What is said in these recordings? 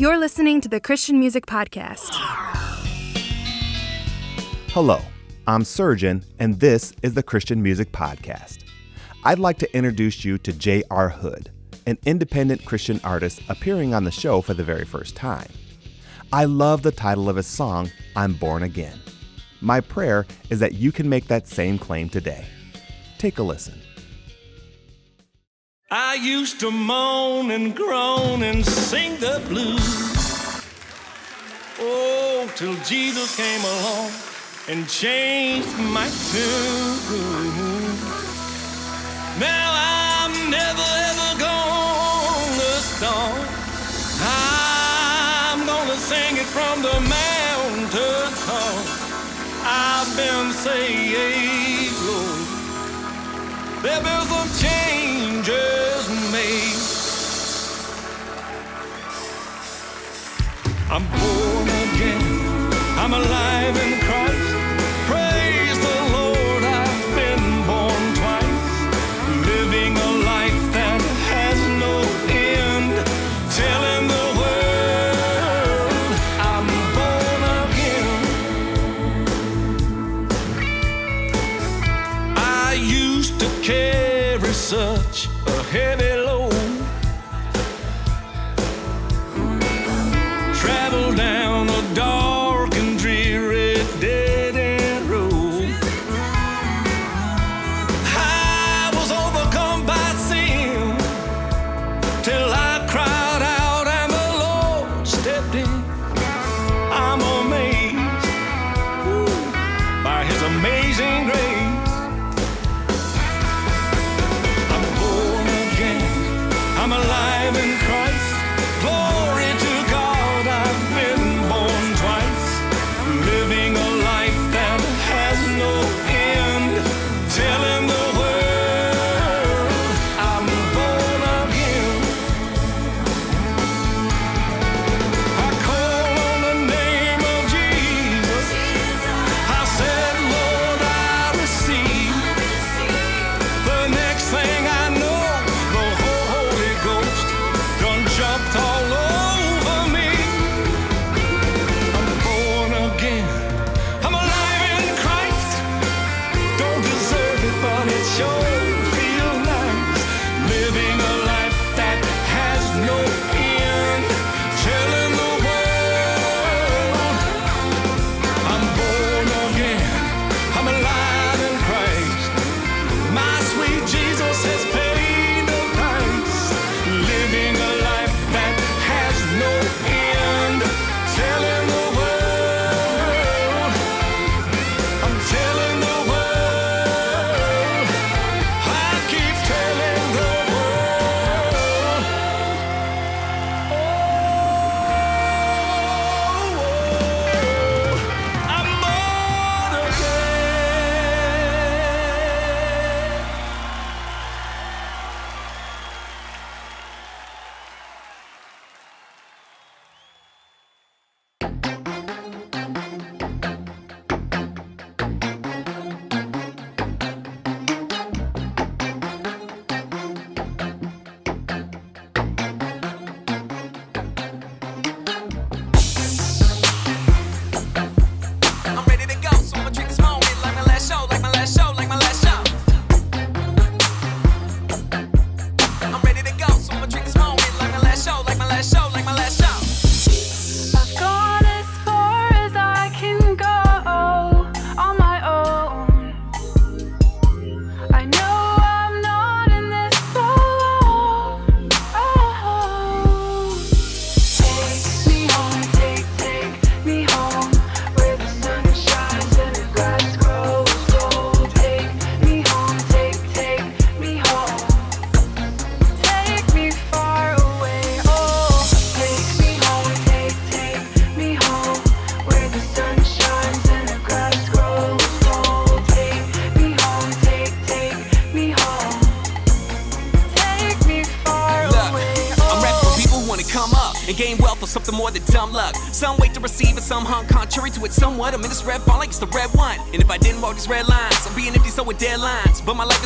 You're listening to the Christian Music Podcast. Hello, I'm Surgeon, and this is the Christian Music Podcast. I'd like to introduce you to J.R. Hood, an independent Christian artist appearing on the show for the very first time. I love the title of his song, I'm Born Again. My prayer is that you can make that same claim today. Take a listen. I used to moan and groan and sing the blues. Oh, till Jesus came along and changed my tune. Now I'm never ever gonna stop. I'm gonna sing it from the mountain top. I've been saved, I'm born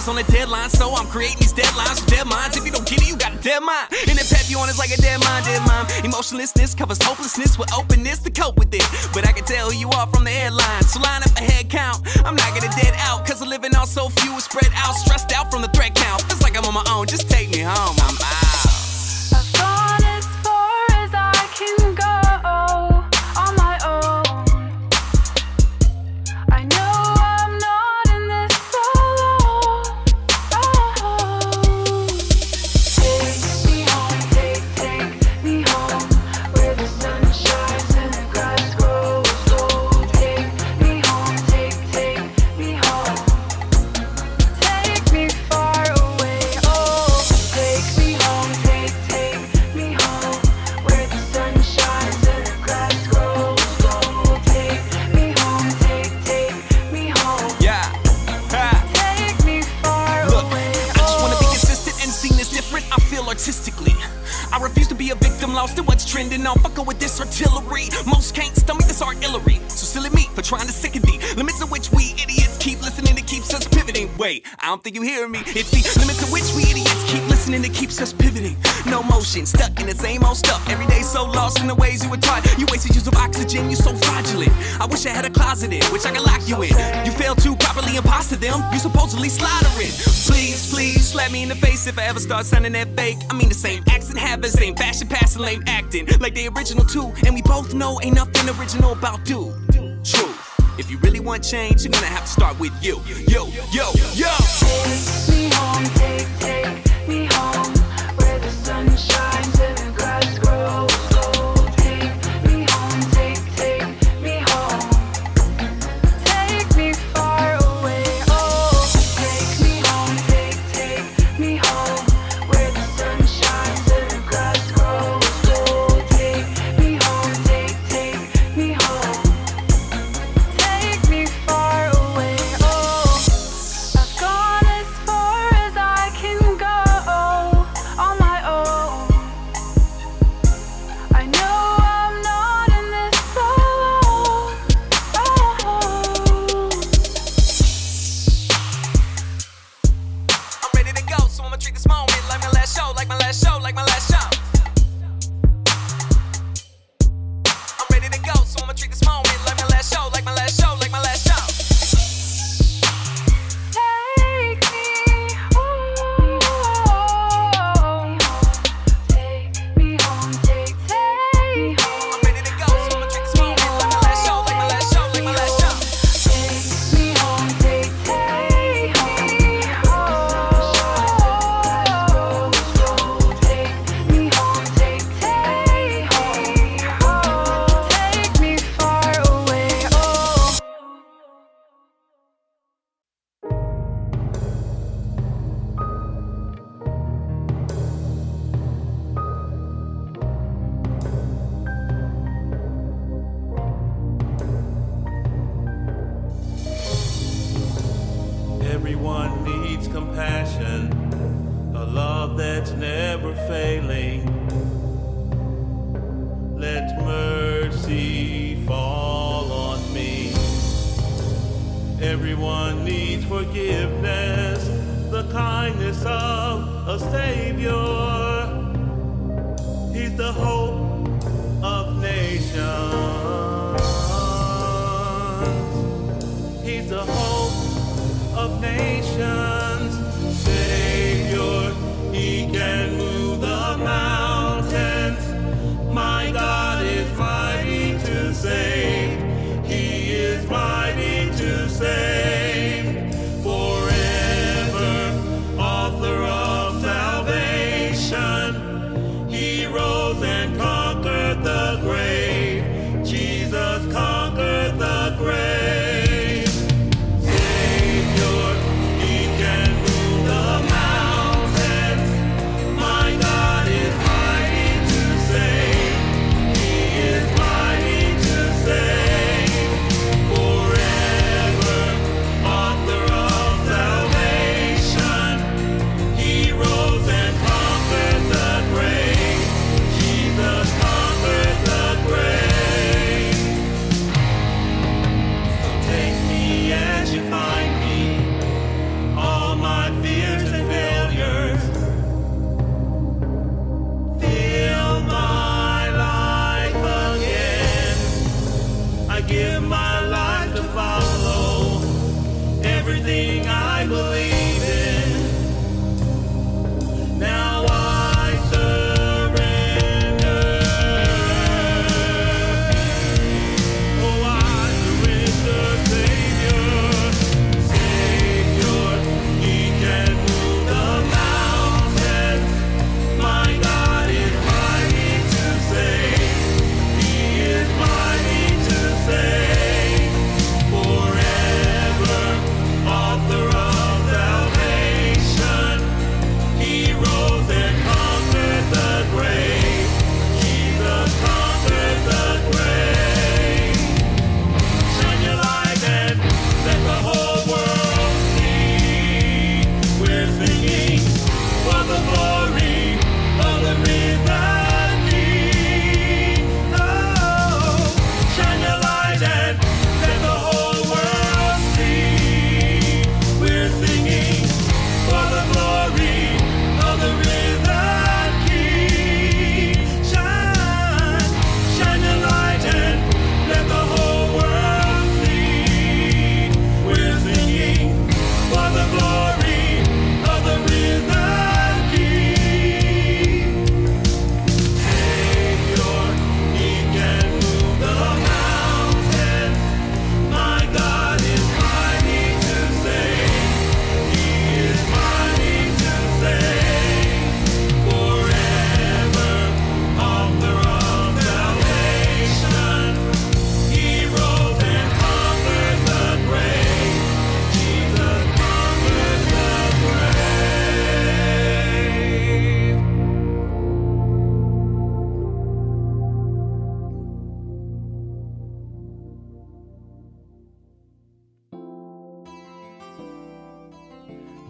deadlines. On a deadline, so I'm creating these deadlines with dead minds. If you don't get it, you got a dead mind. And it pep you on is like a dead mind, dead mind. Emotionlessness covers hopelessness with openness to cope with it. But I can tell who you are from the headlines. So line up a head count. I'm not gonna dead out, cause I'm living on so few, spread out, stressed out from the threat count. It's like I'm on my own, just take me home. I'm out. I've gone as far as I can go artistically. I refuse to be a victim, lost in what's trending. I'm fucking with this artillery. Most can't stomach this artillery. So silly me for trying to sicken the limits of which we Wait, I don't think you hear me. It's the limits to which we idiots keep listening to keeps us pivoting. No motion, stuck in the same old stuff. Every day so lost in the ways you were taught. You wasted use of oxygen, you're so fraudulent. I wish I had a closet in which I could lock you in. You failed to properly imposter them. You supposedly slaughtering. Please, please, slap me in the face if I ever start sounding that fake. I mean the same accent habits, same fashion, passing, lame acting. Like the original too. And we both know ain't nothing original about dude. Truth. If you really want change, you're gonna have to start with you. Yo, yo, yo. Take me home, take, take glory of the river.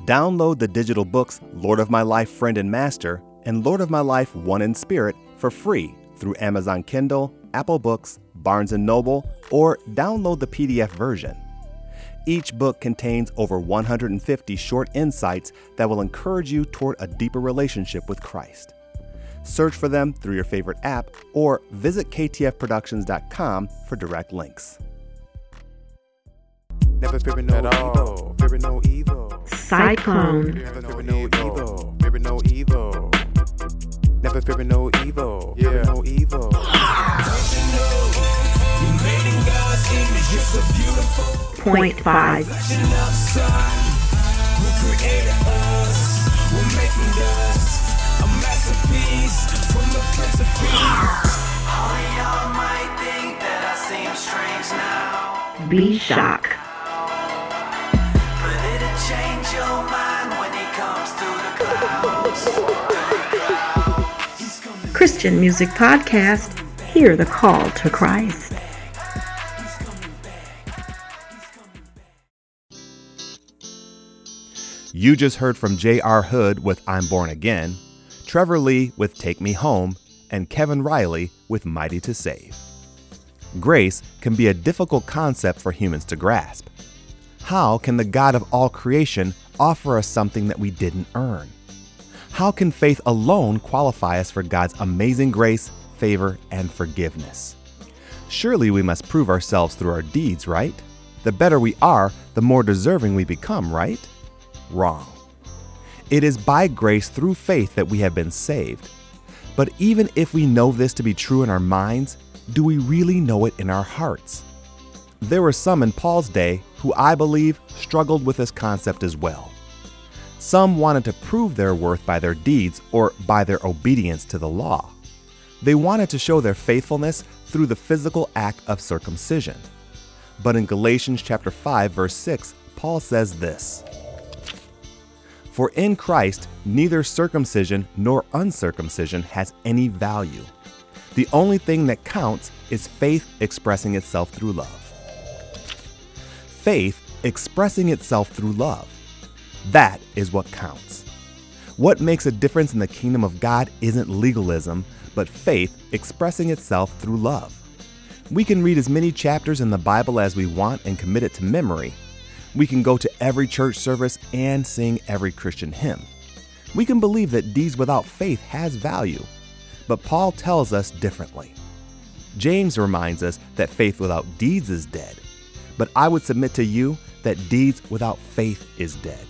Download the digital books Lord of My Life, Friend and Master and Lord of My Life, One in Spirit for free through Amazon Kindle, Apple Books, Barnes & Noble, or download the PDF version. Each book contains over 150 short insights that will encourage you toward a deeper relationship with Christ. Search for them through your favorite app or visit ktfproductions.com for direct links. Never fearing no evil, fearing no evil. Cyclone, Never fearing no evil, fearing no evil. Never fearing no evil, fearing no evil. point five. B Shock. Christian Music Podcast. Hear the call to Christ. You just heard from J.R. Hood with I'm Born Again, Trevor Lee with Take Me Home, and Kevin Riley with Mighty to Save. Grace can be a difficult concept for humans to grasp. How can the God of all creation offer us something that we didn't earn? How can faith alone qualify us for God's amazing grace, favor, and forgiveness? Surely we must prove ourselves through our deeds, right? The better we are, the more deserving we become, right? Wrong. It is by grace through faith that we have been saved. But even if we know this to be true in our minds, do we really know it in our hearts? There were some in Paul's day who I believe struggled with this concept as well. Some wanted to prove their worth by their deeds or by their obedience to the law. They wanted to show their faithfulness through the physical act of circumcision. But in Galatians chapter 5 verse 6, Paul says this: For in Christ neither circumcision nor uncircumcision has any value. The only thing that counts is faith expressing itself through love. Faith expressing itself through love. That is what counts. What makes a difference in the kingdom of God isn't legalism, but faith expressing itself through love. We can read as many chapters in the Bible as we want and commit it to memory. We can go to every church service and sing every Christian hymn. We can believe that deeds without faith has value. But Paul tells us differently. James reminds us that faith without deeds is dead. But I would submit to you that deeds without faith is dead.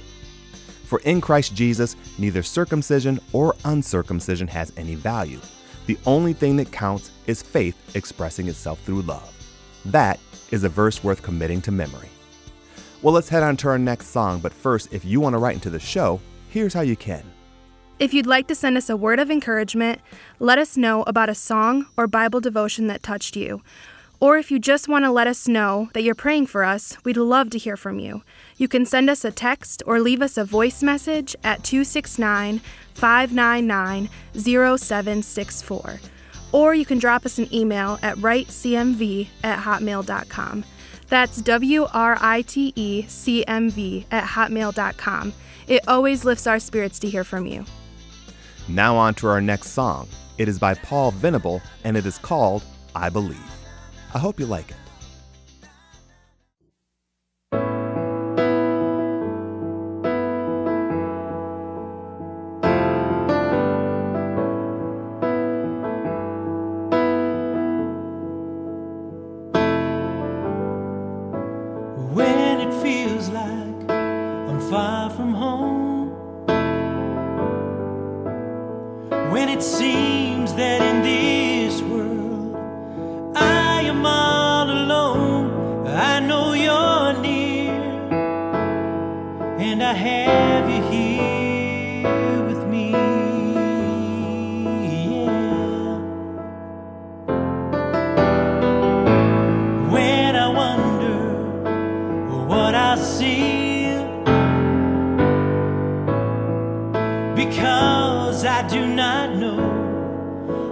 For in Christ Jesus, neither circumcision or uncircumcision has any value. The only thing that counts is faith expressing itself through love. That is a verse worth committing to memory. Well, let's head on to our next song, but first, if you want to write into the show, here's how you can. If you'd like to send us a word of encouragement, let us know about a song or Bible devotion that touched you. Or if you just want to let us know that you're praying for us, we'd love to hear from you. You can send us a text or leave us a voice message at 269 599 0764. Or you can drop us an email at writecmv at hotmail.com. That's W R I T E C M V at hotmail.com. It always lifts our spirits to hear from you. Now, on to our next song. It is by Paul Venable and it is called I Believe. I hope you like it.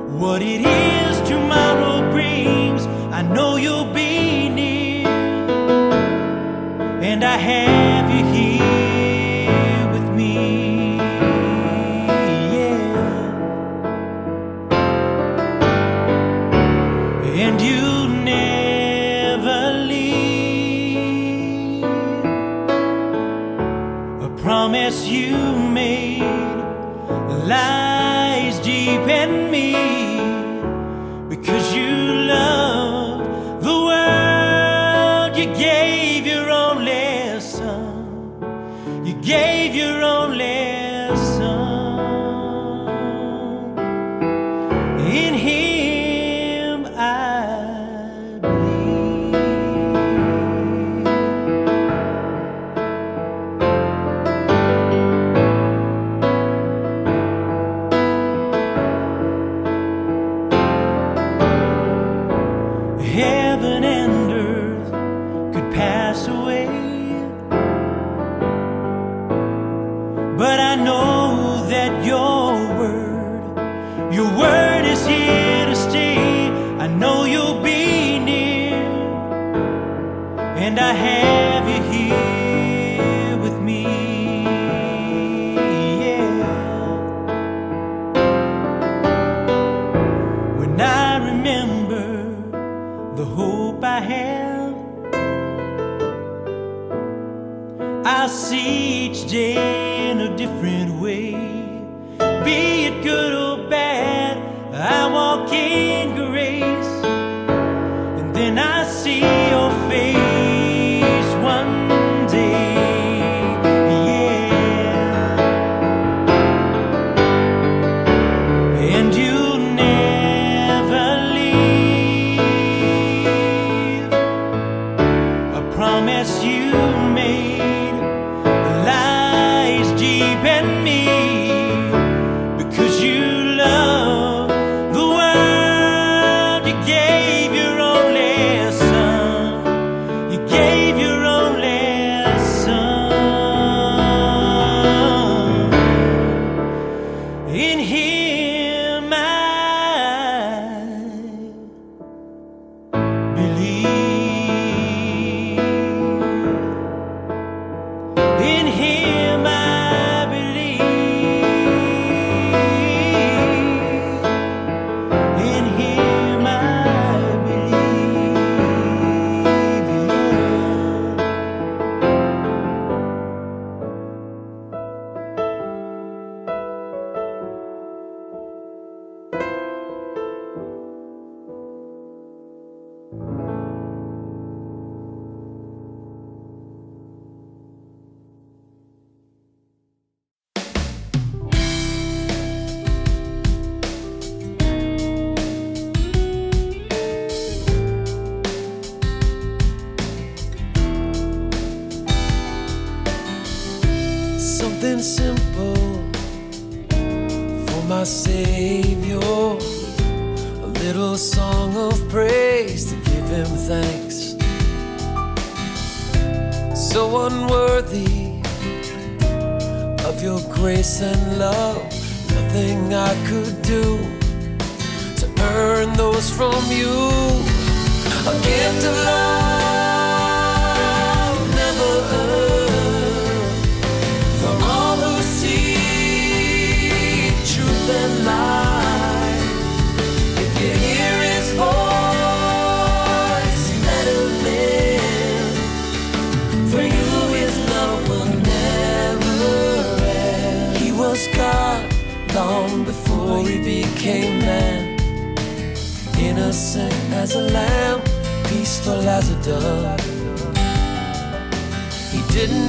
What it is tomorrow brings. I know you'll be near, and I have you here hand. our Savior. A little song of praise to give Him thanks. So unworthy of your grace and love, nothing I could do to earn those from you. A gift of love.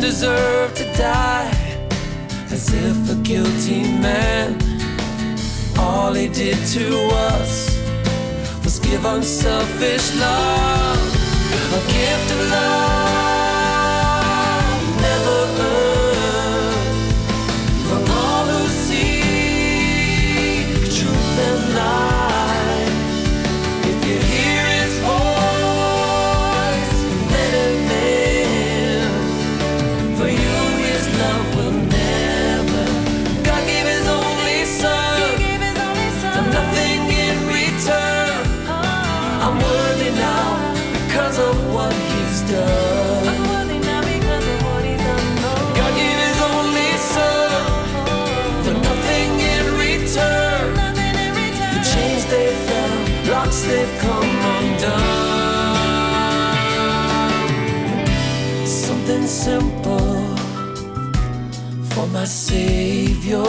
deserve to die as if a guilty man. All he did to us was give unselfish love, a gift of love. My Savior.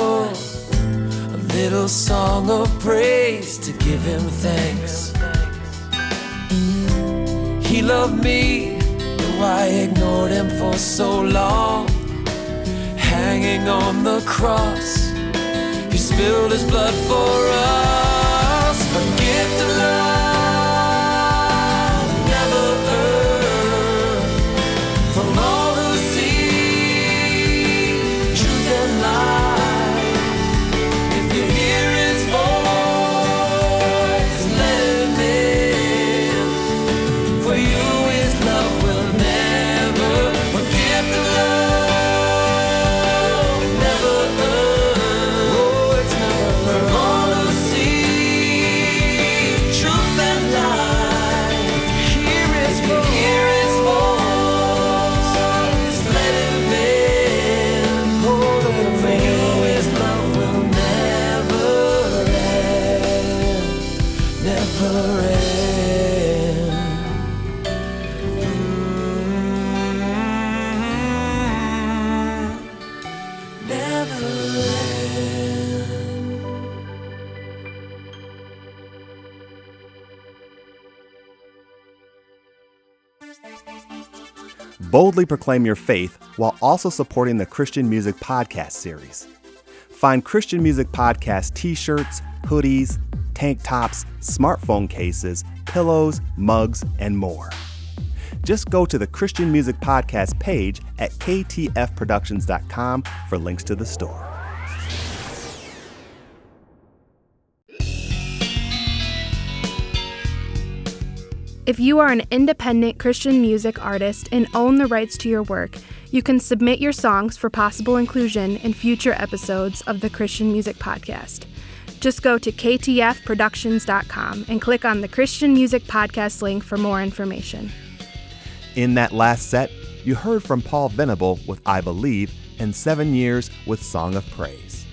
A little song of praise to give him thanks. He loved me, though I ignored him for so long. Hanging on the cross, he spilled his blood for us. Boldly proclaim your faith while also supporting the Christian Music Podcast series. Find Christian Music Podcast t shirts, hoodies, tank tops, smartphone cases, pillows, mugs, and more. Just go to the Christian Music Podcast page at ktfproductions.com for links to the store. If you are an independent Christian music artist and own the rights to your work, you can submit your songs for possible inclusion in future episodes of the Christian Music Podcast. Just go to ktfproductions.com and click on the Christian Music Podcast link for more information. In that last set, you heard from Paul Venable with I Believe and Seven Years with Song of Praise.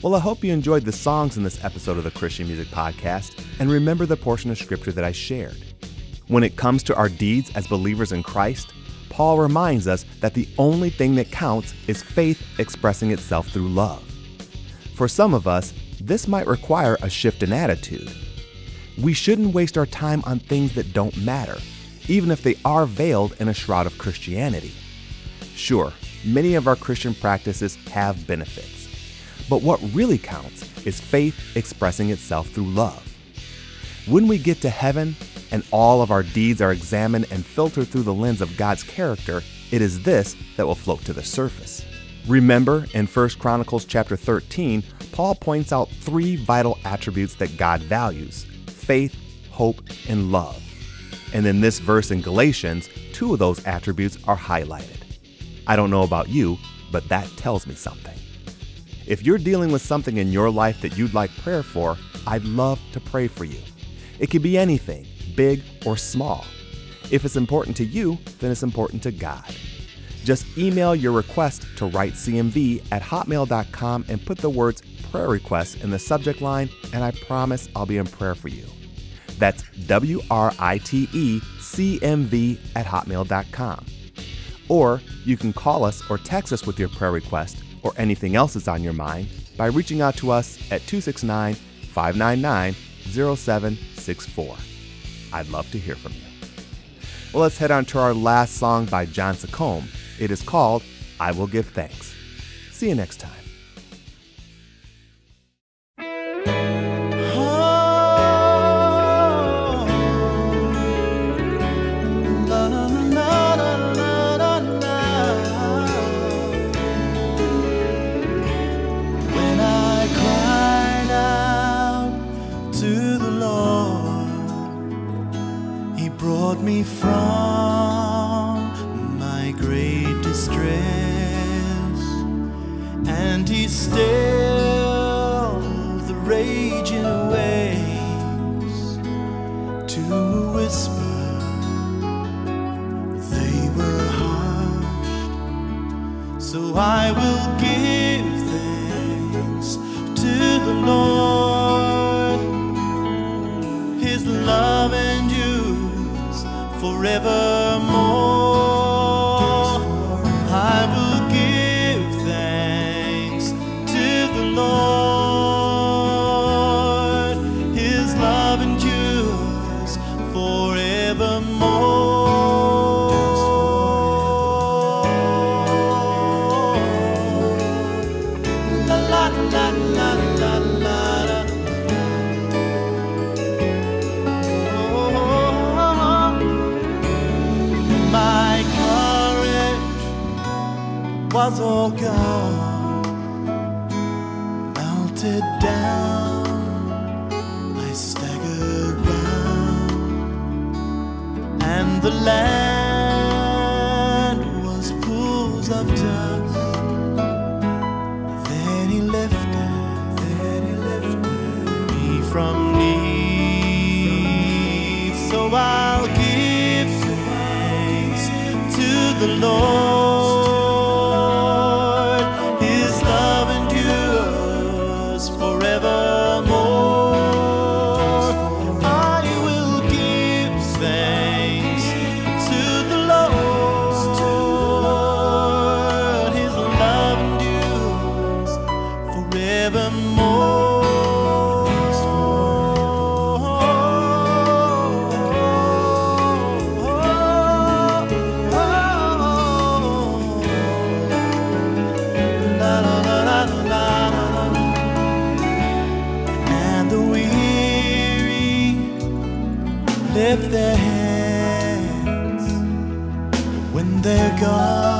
Well, I hope you enjoyed the songs in this episode of the Christian Music Podcast and remember the portion of scripture that I shared. When it comes to our deeds as believers in Christ, Paul reminds us that the only thing that counts is faith expressing itself through love. For some of us, this might require a shift in attitude. We shouldn't waste our time on things that don't matter, even if they are veiled in a shroud of Christianity. Sure, many of our Christian practices have benefits, but what really counts is faith expressing itself through love. When we get to heaven and all of our deeds are examined and filtered through the lens of God's character, it is this that will float to the surface. Remember in 1 Corinthians chapter 13, Paul points out three vital attributes that God values faith, hope, and love. And in this verse in Galatians, two of those attributes are highlighted. I don't know about you, but that tells me something. If you're dealing with something in your life that you'd like prayer for, I'd love to pray for you. It could be anything, big or small. If it's important to you, then it's important to God. Just email your request to writecmv at hotmail.com and put the words prayer request in the subject line, and I promise I'll be in prayer for you. That's W R I T E C M V at hotmail.com. Or you can call us or text us with your prayer request or anything else that's on your mind by reaching out to us at 269 599 0764. I'd love to hear from you. Well, let's head on to our last song by John Sacombe. It is called I Will Give Thanks. See you next time. So I will give thanks to the Lord. His love endures forevermore. The land was pools of dust. Then he lifted, then he lifted me from need. So I'll give thanks to the Lord. When they're